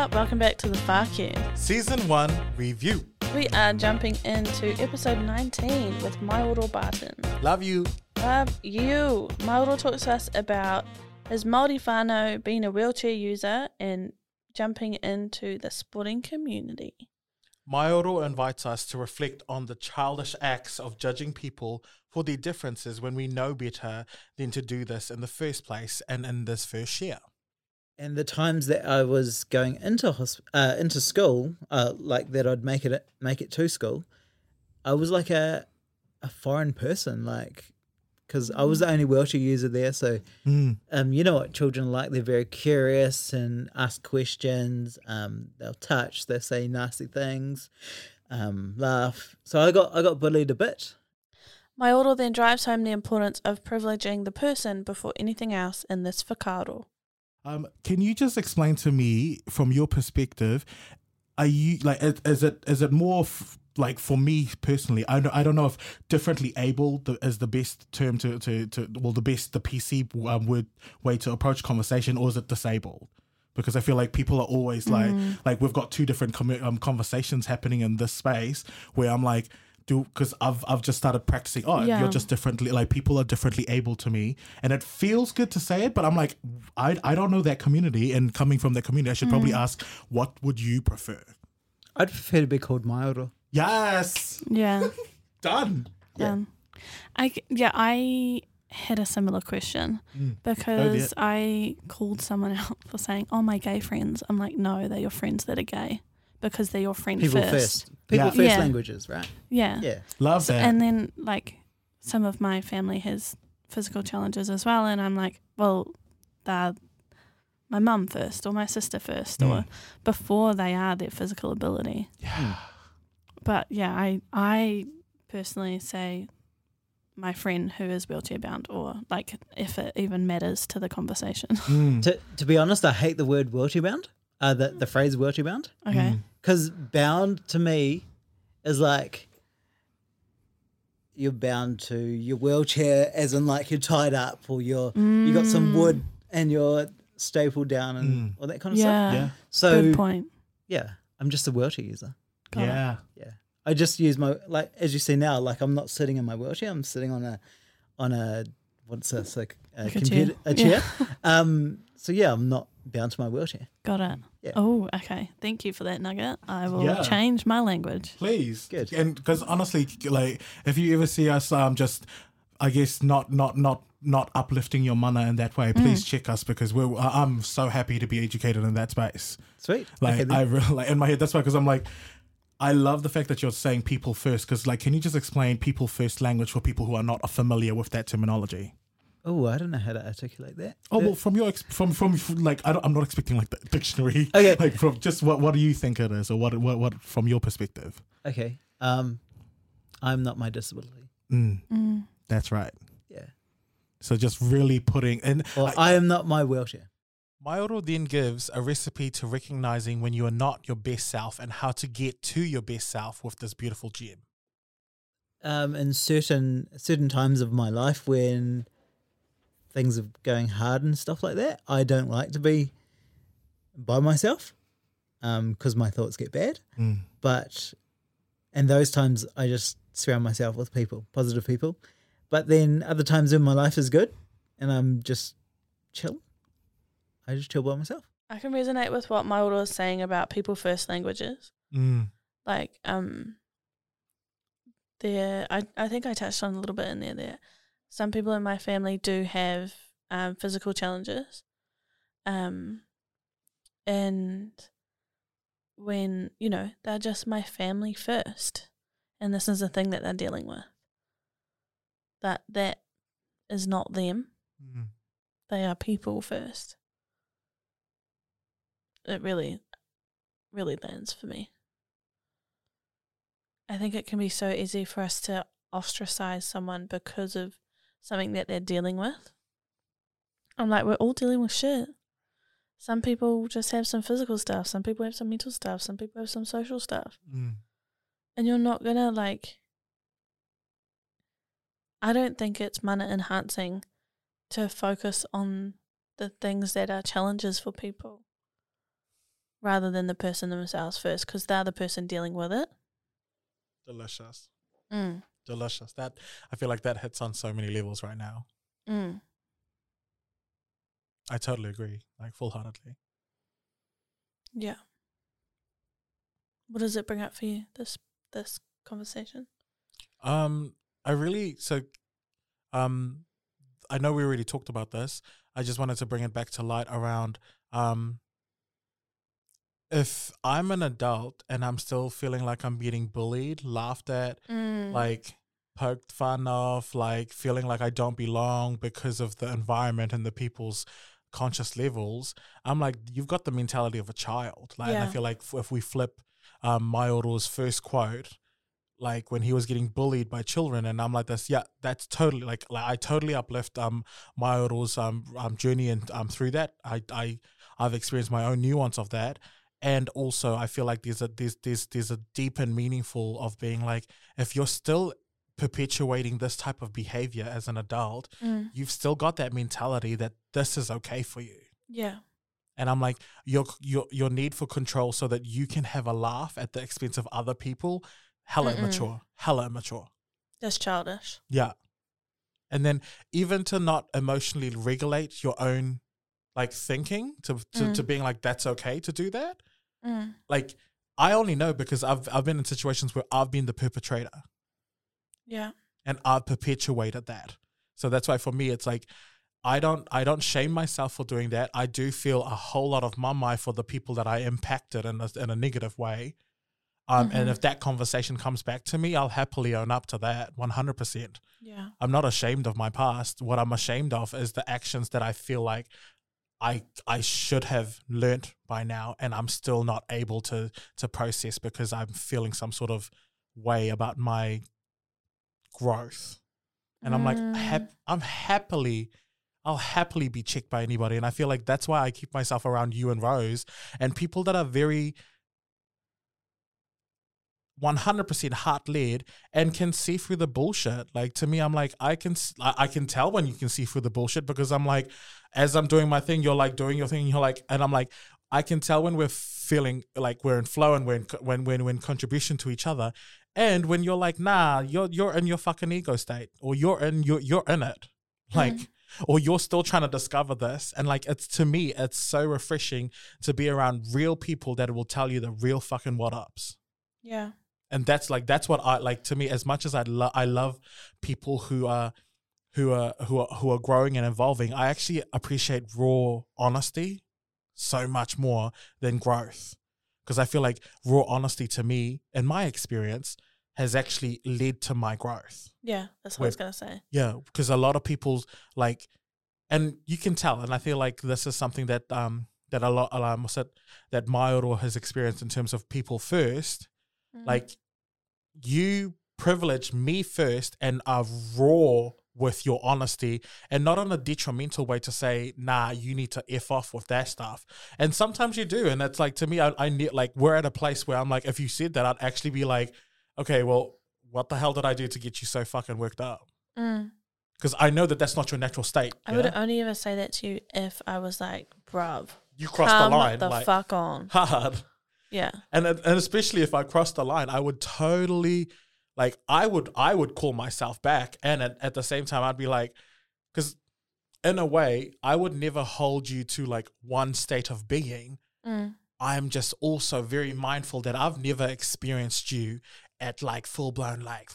Kia, welcome back to the Whākē. Season 1 review. We are jumping into episode 19 with Mauro Barton. Love you. Love you. Mauro talks to us about his Māori whānau being a wheelchair user and jumping into the sporting community. Mauro invites us to reflect on the childish acts of judging people for their differences when we know better than to do this in the first place and in this first year. And the times that I was going into hosp- uh, into school, uh, like that I'd make it make it to school, I was like a a foreign person, like because I was the only wheelchair user there. So, um, you know what children are like? They're very curious and ask questions. Um, they'll touch, they'll say nasty things, um, laugh. So I got I got bullied a bit. Mauro then drives home the importance of privileging the person before anything else in this whakaaro. Um, can you just explain to me, from your perspective, are you like, is, is it is it more f- like for me personally? I don't, I don't know if differently able the, is the best term to, to to well the best the PC um, word way to approach conversation, or is it disabled? Because I feel like people are always like like we've got two different com- um, conversations happening in this space where I'm like. Do because I've I've just started practicing. Oh, Yeah. you're just differently like people are differently able to me, and it feels good to say it. But I'm like, I I don't know that community, and coming from that community, I should probably ask, what would you prefer? I'd prefer to be called Mauro. Yes, Yeah. done. Yeah. I c- yeah, I had a similar question Mm. because I called someone out for saying, "Oh, my gay friends." I'm like, no, they're your friends that are gay because they're your friend People first. first. People Yeah. first Yeah. languages, right? Yeah. Yeah. Love So- that. and then like some of my family has physical challenges as well, and I'm like, well, they're my mum first or my sister first or Mm. before they are their physical ability. yeah. But yeah, I I personally say my friend who is wheelchair bound or like if it even matters to the conversation. Mm. To to be honest, I hate the word wheelchair bound. Uh, the the phrase wheelchair bound. okay. Mm. Because bound to me is like you're bound to your wheelchair, as in like you're tied up or you're you got some wood and you're stapled down and Mm. all that kind of stuff. Yeah. Yeah. So Good point. yeah, I'm just a wheelchair user. Got it. Yeah. Yeah, I just use my like as you see now. Like I'm not sitting in my wheelchair. I'm sitting on a on a what's this like a Like a computer chair. a chair. um. So yeah, I'm not bound to my wheelchair. Got it. Yeah. Oh, okay. Thank you for that nugget. I will Yeah. change my language. Please. Good. And because honestly, like if you ever see us, um, just I guess not not not not uplifting your mana in that way, please check us because we're I- I'm so happy to be educated in that space. Sweet. Like Okay. I really like in my head. That's why because I'm like. I love the fact that you're saying people first because, like, can you just explain people first language for people who are not familiar with that terminology? Oh, I don't know how to articulate that. Oh Uh, well, from your ex- from from from, like I don't, I'm not expecting like the dictionary. Okay. Like from just what what do you think it is, or what what what from your perspective? Okay. Um, I'm not my disability. Mm, Mm. that's right. Yeah. So just really putting and Or I, I am not my wheelchair. Mauro then gives a recipe to recognizing when you are not your best self and how to get to your best self with this beautiful gem. Um, in certain certain times of my life when things are going hard and stuff like that, I don't like to be by myself because my thoughts get bad. Mm. But in those times, I just surround myself with people, positive people. But then other times when my life is good and I'm just chill, I just chill by myself. I can resonate with what Mauro was saying about people first languages. Mm. Like, um, there, I, I think I touched on a little bit in there. There, some people in my family do have um, physical challenges, um, and when you know they're just my family first, and this is the thing that they're dealing with. That that is not them. Mm. They are people first. It really, really lands for me. I think it can be so easy for us to ostracize someone because of something that they're dealing with. I'm like, we're all dealing with shit. Some people just have some physical stuff, some people have some mental stuff, some people have some social stuff. Mm. And you're not gonna like I don't think it's mana enhancing to focus on the things that are challenges for people. rather than the person themselves first because they're the person dealing with it. Delicious. Mm. Delicious. That I feel like that hits on so many levels right now. Mm. I totally agree, like full heartedly. Yeah. What does it bring up for you? This this conversation. Um, I really so, um, I know we already talked about this. I just wanted to bring it back to light around um. If I'm an adult and I'm still feeling like I'm getting bullied, laughed at, Mm. like poked fun of, like feeling like I don't belong because of the environment and the people's conscious levels, I'm like, you've got the mentality of a child. Like, and I feel like if, if we flip um, Mayoro's first quote, like when he was getting bullied by children, and I'm like this, yeah, that's totally like, like I totally uplift um Mayoro's um, um journey and um through that. I I I've experienced my own nuance of that. And also I feel like there's a there's there's there's a deep and meaningful of being like if you're still perpetuating this type of behavior as an adult, Mm. you've still got that mentality that this is okay for you. Yeah. And I'm like, your your your need for control so that you can have a laugh at the expense of other people, hella Mm-mm. immature, hella immature. That's childish. Yeah. And then even to not emotionally regulate your own like thinking to to, Mm. to being like that's okay to do that. Mm. Like I only know because I've I've been in situations where I've been the perpetrator Yeah. and I've perpetuated that. So that's why for me it's like I don't I don't shame myself for doing that. I do feel a whole lot of mamae for the people that I impacted in a, in a negative way. Um, And Mhm. if that conversation comes back to me, I'll happily own up to that 100%. Yeah. I'm not ashamed of my past. What I'm ashamed of is the actions that I feel like I I should have learnt by now, and I'm still not able to to process because I'm feeling some sort of way about my growth. And I'm like, Mm. hap- I'm happily, I'll happily be checked by anybody, and I feel like that's why I keep myself around you and Rose and people that are very 100% heart led and can see through the bullshit. Like to me, I'm like, I can, I can tell when you can see through the bullshit because I'm like, as I'm doing my thing, you're like doing your thing. You're like, and I'm like, I can tell when we're feeling like we're in flow and we're in, when when we're in contribution to each other, and when you're like, nah, you're you're in your fucking ego state, or you're in you're you're in it, mm-hmm. like. Or you're still trying to discover this, and like it's to me, it's so refreshing to be around real people that will tell you the real fucking what ups Yeah. And that's like that's what I like to me. As much as I love, I love people who are who are who are who are growing and evolving. I actually appreciate raw honesty so much more than growth because I feel like raw honesty to me, in my experience, has actually led to my growth. Yeah. That's what I was gonna say. Yeah, because a lot of people's like, and you can tell, and I feel like this is something that um that a lot um that Mayoro has experienced in terms of people first Mm. like you privilege me first and are raw with your honesty and not on a detrimental way to say nah you need to f off with that stuff and sometimes you do and it's like to me i, I need like we're at a place where i'm like if you said that i'd actually be like okay well what the hell did i do to get you so fucking worked up Mm. because i know that that's not your natural state I would only ever say that to you if I was like, bruv, you crossed come the line the like fuck on. hard Yeah. and and especially if I crossed the line, I would totally like I would I would call myself back, and at, at the same time I'd be like, because in a way I would never hold you to like one state of being. Mm. I'm just also very mindful that I've never experienced you at like full blown like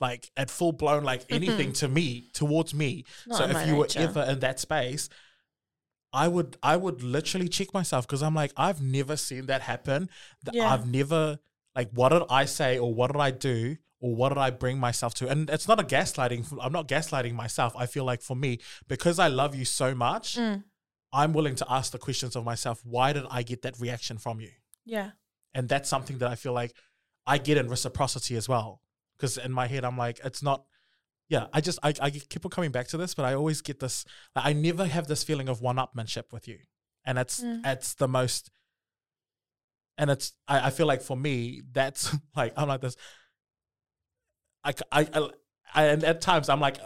like at full blown like anything to me towards me. Not so if you were nature. ever in that space, I would I would literally check myself because I'm like I've never seen that happen. Yeah. I've never like what did I say or what did I do or what did I bring myself to? And it's not a gaslighting. I'm not gaslighting myself. I feel like for me because I love you so much, Mm. I'm willing to ask the questions of myself. Why did I get that reaction from you? Yeah. And that's something that I feel like I get in reciprocity as well. Because in my head, I'm like, it's not. Yeah, I just I, I keep on coming back to this, but I always get this. Like, I never have this feeling of one-upmanship with you, and it's Mm. it's the most. And it's I, I feel like for me that's like I'm like this. I I I and at times I'm like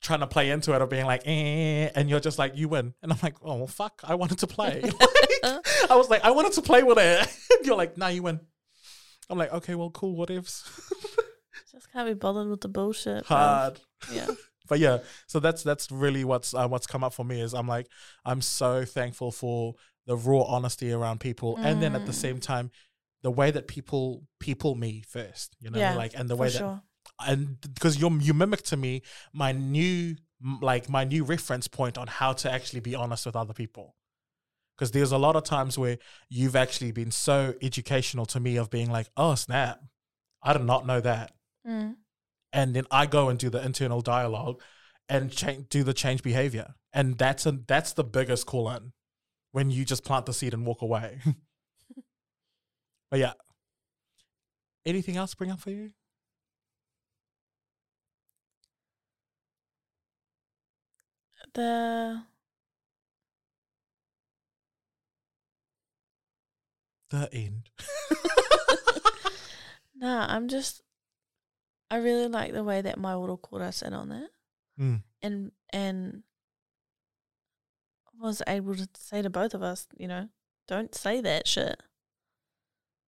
trying to play into it or being like, eh, and you're just like, you win. And I'm like, oh, well, fuck, I wanted to play. I was like, I wanted to play with it. you're like, nah, you win. I'm like, okay, well, cool, whatevs. Just can't be bothered with the bullshit. bro. Hard. Yeah. But yeah, so that's that's really what's uh, what's come up for me is I'm like I'm so thankful for the raw honesty around people, and then at the Mm. same time, the way that people people me first, you know, Yeah, like and the way that sure. and because you you mimic to me my new like my new reference point on how to actually be honest with other people because there's a lot of times where you've actually been so educational to me of being like oh snap i did not know that Mm. and then i go and do the internal dialogue and change do the change behavior and that's a that's the biggest call in when you just plant the seed and walk away but yeah anything else bring up for you The the end nah, I'm just. I really like the way that my little us in on that, Mm. and and was able to say to both of us, you know, don't say that shit,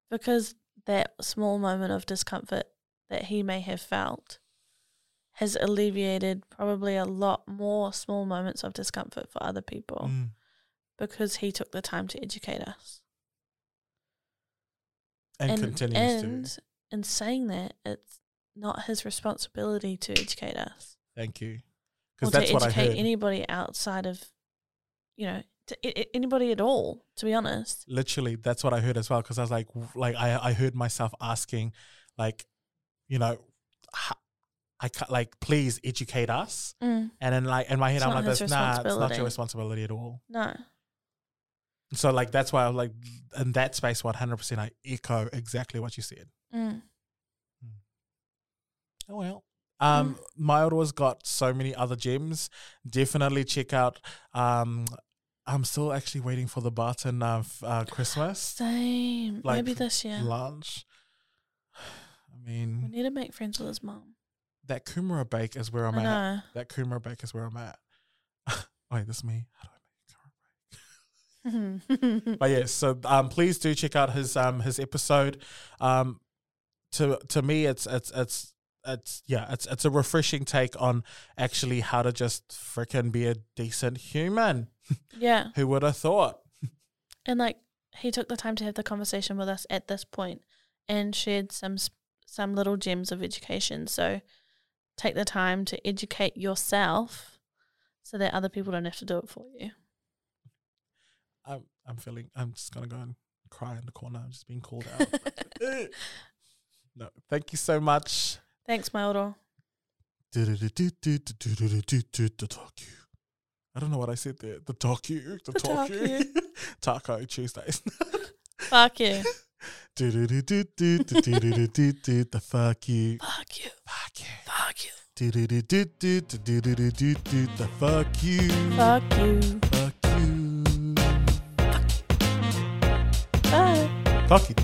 because that small moment of discomfort that he may have felt has alleviated probably a lot more small moments of discomfort for other people Mm. because he took the time to educate us. and, continues and to. in saying that, it's not his responsibility to educate us Thank you, or because to that's what I educate heard. anybody outside of, you know, to, I- anybody at all. To be honest, Literally, that's what I heard as well. Because I was like, like I I heard myself asking, like, you know, I ca- like please educate us, mm, and then like in my head It's I'm like, that's nah, it's not your responsibility at all. no, So like that's why I was like in that space, one hundred percent, I echo exactly what you said. mm, Oh well. Um, my has got so many other gems. Definitely check out. Um, I'm still actually waiting for the Barton of uh, Christmas same. Like, Maybe this year lunch. I mean, we need to make friends with his mom. that Kumara bake is where I'm I at. know. That Kumara bake is where I'm at. Wait, this is me. How do I make Kumara bake? But yeah, so um, please do check out his um his episode. Um, to to me, it's it's it's it's yeah, it's it's a refreshing take on actually how to just freaking be a decent human. yeah, Who would have thought? and like he took the time to have the conversation with us at this point and shared some some little gems of education. So take the time to educate yourself so that other people don't have to do it for you. I'm I'm feeling. I'm just gonna go and cry in the corner. I'm just being called out. no, thank you so much. Thanks, Mauro. The talk you. I don't know what I said there. The talk you. The, The talk talk you. you. Taco Tuesdays. Fuck you. The fuck you. Fuck you. Fuck you. Fuck you. The fuck you. Fuck you. Fuck you. Bye. Fuck you.